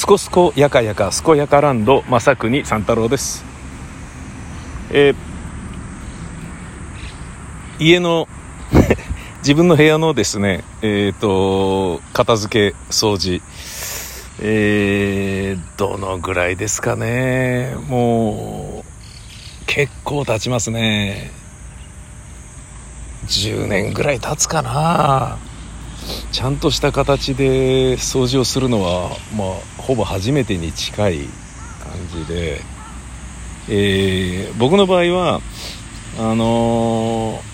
すこすこやかやかすこやかランド正国三太郎です、えー家の 自分の部屋のですねえっ、と片付け掃除えーどのぐらいですかね。もう結構経ちますね。10年ぐらい経つかな。ちゃんとした形で掃除をするのは、まあ、ほぼ初めてに近い感じで、えー僕の場合はあのー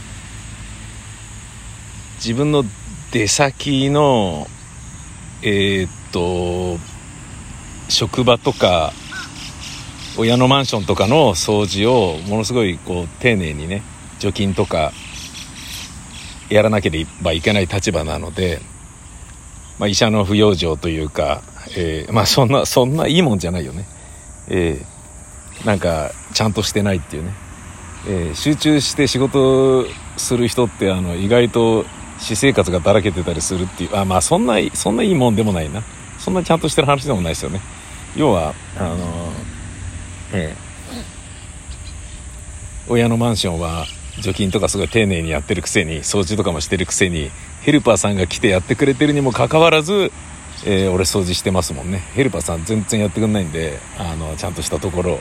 自分の出先のえーっと職場とか親のマンションとかの掃除をものすごいこう丁寧にね除菌とかやらなければいけない立場なので、まあ、医者の不養生というか、えーまあそんなそんないいもんじゃないよね、えーなんかちゃんとしてないっていうね、えー集中して仕事する人ってあの意外と私生活がだらけてたりするっていう。あまあそんなそんないいもんでもないな。そんなちゃんとしてる話でもないですよね。要はあのええ親のマンションは除菌とかすごい丁寧にやってるくせに掃除とかもしてるくせにヘルパーさんが来てやってくれてるにもかかわらず、えー俺掃除してますもんね。ヘルパーさん全然やってくんないんであのちゃんとしたところ。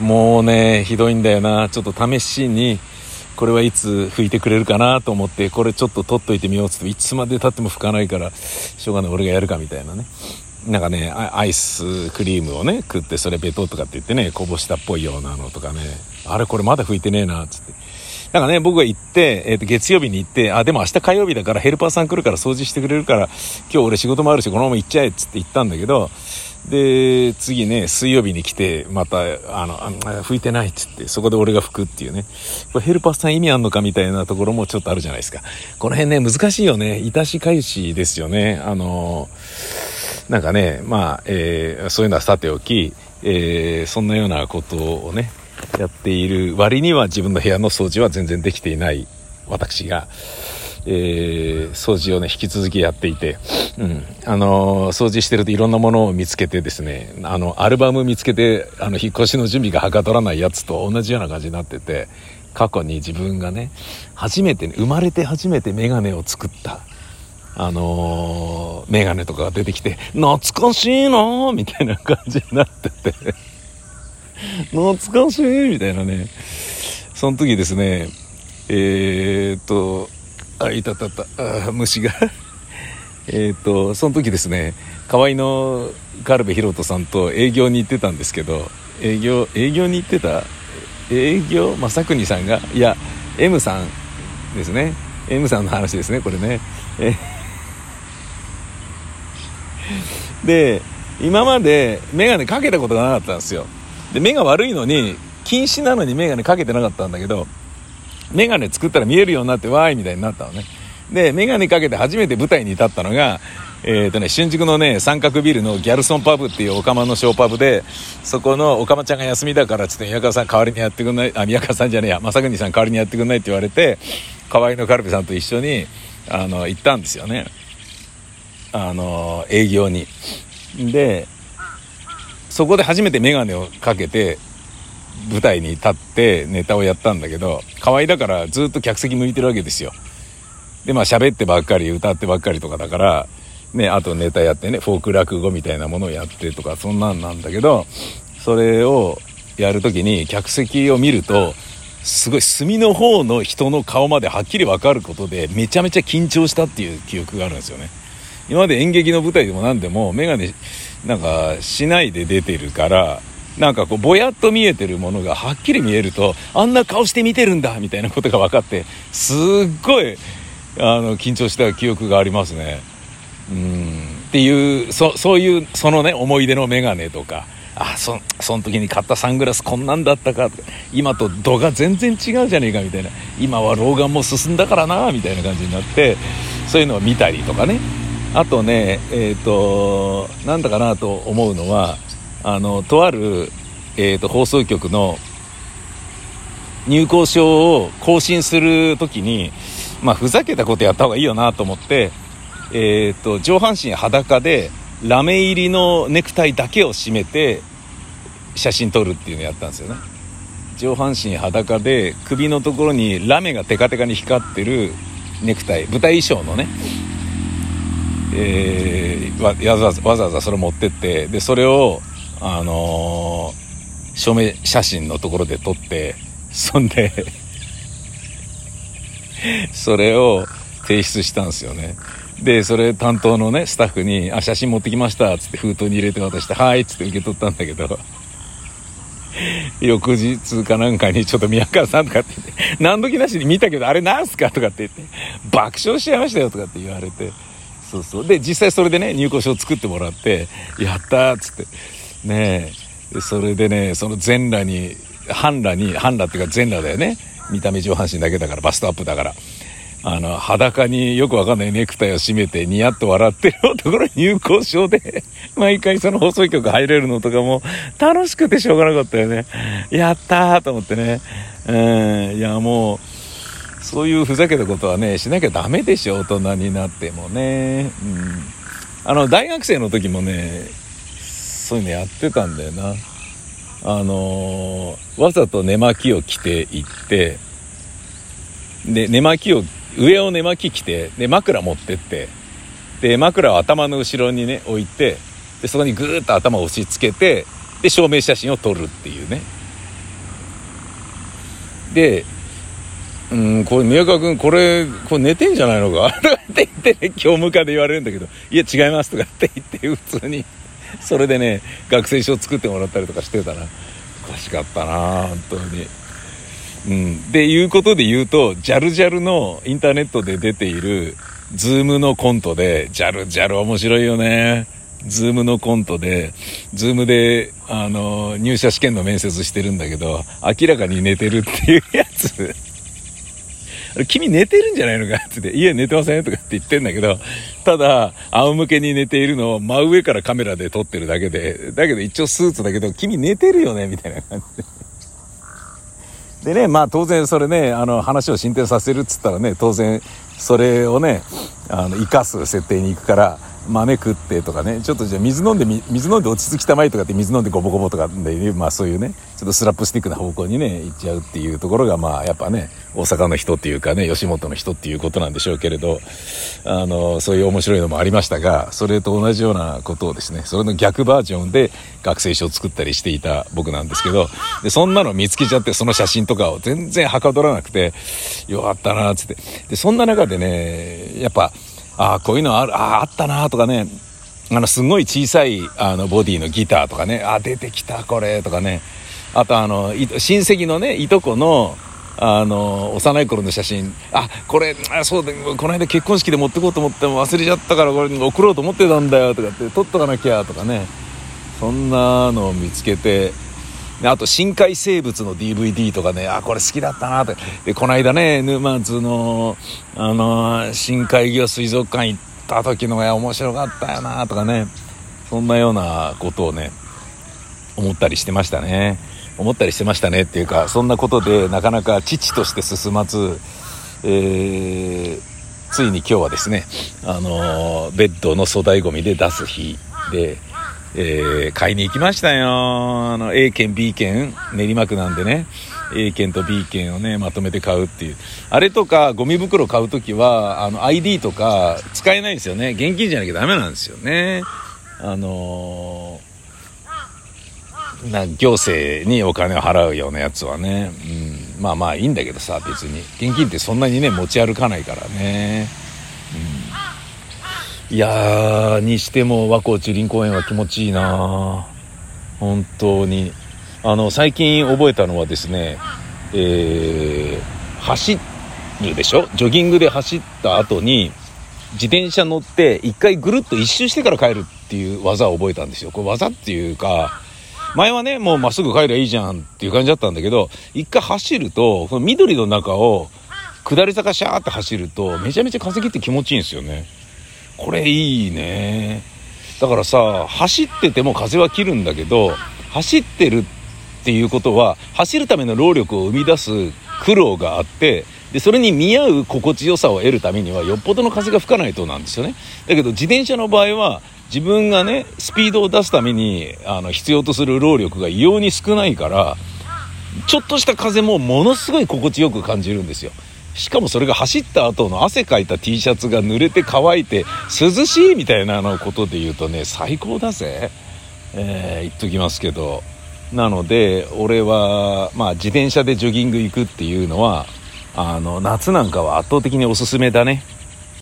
もうねひどいんだよな。ちょっと試しにこれはいつ拭いてくれるかなと思ってこれちょっと取っといてみようっつっていつまでたっても拭かないからしょうがない俺がやるかみたいなね。なんかねアイスクリームをね食ってそれベトとかって言ってねこぼしたっぽいようなのとかね。あれこれまだ拭いてねえなっつって。なんかね僕が行って、えーと月曜日に行ってあでも明日火曜日だからヘルパーさん来るから掃除してくれるから今日俺仕事もあるしこのまま行っちゃえっつって言ったんだけどで次ね水曜日に来てまたあのあ拭いてないっつってそこで俺が拭くっていうね。これヘルパーさん意味あんのかみたいなところもちょっとあるじゃないですか。この辺ね難しいよね。いたし返しですよね。あのなんかねまあ、えーそういうのはさておき、えーそんなようなことをねやっている割には自分の部屋の掃除は全然できていない私が、えー掃除をね引き続きやっていて、うん、あのー掃除してるといろんなものを見つけてですねあのアルバム見つけてあの引っ越しの準備がはかどらないやつと同じような感じになってて過去に自分がね初めてね生まれて初めて眼鏡を作ったあのー、メガネとかが出てきて、懐かしいなーみたいな感じになってて、懐かしいみたいなね。その時ですね、えーっと、あ、いたたた、あ虫が。えっと、その時ですね、河合のカルベヒロトさんと営業に行ってたんですけど、営業、営業に行ってた？営業？正国さんが、いや、M さんですね。M さんの話ですね、これね。え で今まで眼鏡かけたことがなかったんですよで目が悪いのに近視なのに眼鏡かけてなかったんだけど眼鏡作ったら見えるようになってわーいみたいになったのね。で眼鏡かけて初めて舞台に立ったのがえーとね、新宿のね三角ビルのギャルソンパブっていうオカマのショーパブでそこのオカマちゃんが休みだからちょっと宮川さん代わりにやってくんないあ宮川さんじゃねえや正国さん代わりにやってくんないって言われて河合のカルビさんと一緒にあの行ったんですよね。あの営業に。でそこで初めて眼鏡をかけて舞台に立ってネタをやったんだけど可愛いだからずっと客席向いてるわけですよ。でまあ喋ってばっかり歌ってばっかりとかだからねあとネタやってねフォーク落語みたいなものをやってとかそんなんなんだけどそれをやる時に客席を見るとすごい隅の方の人の顔まではっきり分かることでめちゃめちゃ緊張したっていう記憶があるんですよね。今まで演劇の舞台でも何でも眼鏡なんかしないで出てるからなんかこうぼやっと見えてるものがはっきり見えるとあんな顔して見てるんだみたいなことが分かってすっごいあの緊張した記憶がありますね。うん。っていうそそういうそのね思い出の眼鏡とかあそその時に買ったサングラスこんなんだったかとか今と度が全然違うじゃねえかみたいな。今は老眼も進んだからなみたいな感じになってそういうのを見たりとかね。あとねえっ、となんだかなと思うのはあのとある、えー、と放送局の入校証を更新する時にまあふざけたことやった方がいいよなと思ってえー、と上半身裸でラメ入りのネクタイだけを締めて写真撮るっていうのをやったんですよね。上半身裸で首のところにラメがテカテカに光ってるネクタイ舞台衣装のねえー、わざわざわざわざそれ持ってってでそれをあのー、証明写真のところで撮ってそんで それを提出したんですよね。でそれ担当のねスタッフに「あ写真持ってきました」っつって封筒に入れて渡して「はい」っつって受け取ったんだけど翌日かなんかにちょっと宮川さんとかって言って何時なしに見たけどあれなんすか？とかって言って爆笑しちゃいましたよとかって言われてそうそう。で実際それでね入校証作ってもらってやったっつって。ねえ。それでねその全裸に半裸に半裸っていうか全裸だよね。見た目上半身だけだからバストアップだから。あの、裸によくわかんないネクタイを締めてニヤッと笑ってるところ入校証で、毎回その放送局入れるのとかも楽しくてしょうがなかったよね。やったーと思ってね。うん、いやもう、そういうふざけたことはね、しなきゃダメでしょ、大人になってもね。うん。あの、大学生の時もね、そういうのやってたんだよな。あのー、わざと寝巻きを着ていって、で、寝巻きを上を寝巻き着てで枕持ってってで枕を頭の後ろにね置いてでそこにぐーっと頭を押し付けてで証明写真を撮るっていうねでうんこれ宮川君これこれ寝てんじゃないのかって言ってね教務課で言われるんだけどいや違いますとかって言って普通にそれでね学生証作ってもらったりとかしてたなおかしかったな本当に。うん。で、いうことで言うと、ジャルジャルのインターネットで出ている、ズームのコントで、ジャルジャル面白いよね。ズームのコントで、ズームで、あの、入社試験の面接してるんだけど、明らかに寝てるっていうやつ。君寝てるんじゃないのかって言って、家寝てませんとかって言ってんだけど、ただ、仰向けに寝ているのを真上からカメラで撮ってるだけで、だけど一応スーツだけど、君寝てるよねみたいな感じで。でね、まあ当然それね、あの話を進展させるっつったらね、当然それをね、あの、生かす設定に行くから、豆食ってとかね。ちょっとじゃあ水飲んで水飲んで落ち着きたまいとかって水飲んでゴボゴボとかで、まあそういうねちょっとスラップスティックな方向にね行っちゃうっていうところがまあやっぱね大阪の人っていうかね吉本の人っていうことなんでしょうけれどあのそういう面白いのもありましたがそれと同じようなことをですねそれの逆バージョンで学生証を作ったりしていた僕なんですけどでそんなの見つけちゃってその写真とかを全然はかどらなくてよかったなっつって。でそんな中でねやっぱああ、こういうのある、ああ、ったなとかね、あの、すごい小さい、あの、ボディのギターとかね、あ出てきた、これ、とかね、あと、あの、親戚のね、いとこの、あの、幼い頃の写真、あ、これ、あそうだ、この間結婚式で持ってこうと思っても忘れちゃったから、これ送ろうと思ってたんだよ、とかって、撮っとかなきゃ、とかね、そんなのを見つけて、あと深海生物の DVD とかね、あ、これ好きだったなって。で、この間ね、沼津の、あの、深海魚水族館行った時のが面白かったよなとかね、そんなようなことをね、思ったりしてましたね。思ったりしてましたねっていうか、そんなことでなかなか父として進まず、えー、ついに今日はですね、あのベッドの粗大ごみで出す日で、えー、買いに行きましたよ。あの、A 券、B 券、練馬区なんでね、A 券と B 券をね、まとめて買うっていう。あれとか、ゴミ袋買うときは、あの、ID とか使えないんですよね。現金じゃなきゃダメなんですよね。あのー、な行政にお金を払うようなやつはね、うん、まあまあいいんだけどさ、別に。現金ってそんなにね、持ち歩かないからね。うんいやー、にしても和光中林公園は気持ちいいな本当に。あの、最近覚えたのはですね、えー、走るでしょ？ジョギングで走った後に、自転車乗って一回ぐるっと一周してから帰るっていう技を覚えたんですよ。これ技っていうか、前はね、もうまっすぐ帰りゃいいじゃんっていう感じだったんだけど、一回走ると、この緑の中を下り坂シャーって走ると、めちゃめちゃ風切って気持ちいいんですよね。これいいねだからさ走ってても風は切るんだけど走ってるっていうことは走るための労力を生み出す苦労があってで、それに見合う心地よさを得るためには、よっぽどの風が吹かないとなんですよね。だけど、自転車の場合は、自分がね、スピードを出すために、あの、必要とする労力が異様に少ないから、ちょっとした風もものすごい心地よく感じるんですよ。しかもそれが走った後の汗かいた T シャツが濡れて乾いて涼しいみたいなのことで言うとね、最高だぜ。えー、言っときますけど。なので、俺は、まあ自転車でジョギング行くっていうのは、あの、夏なんかは圧倒的におすすめだね。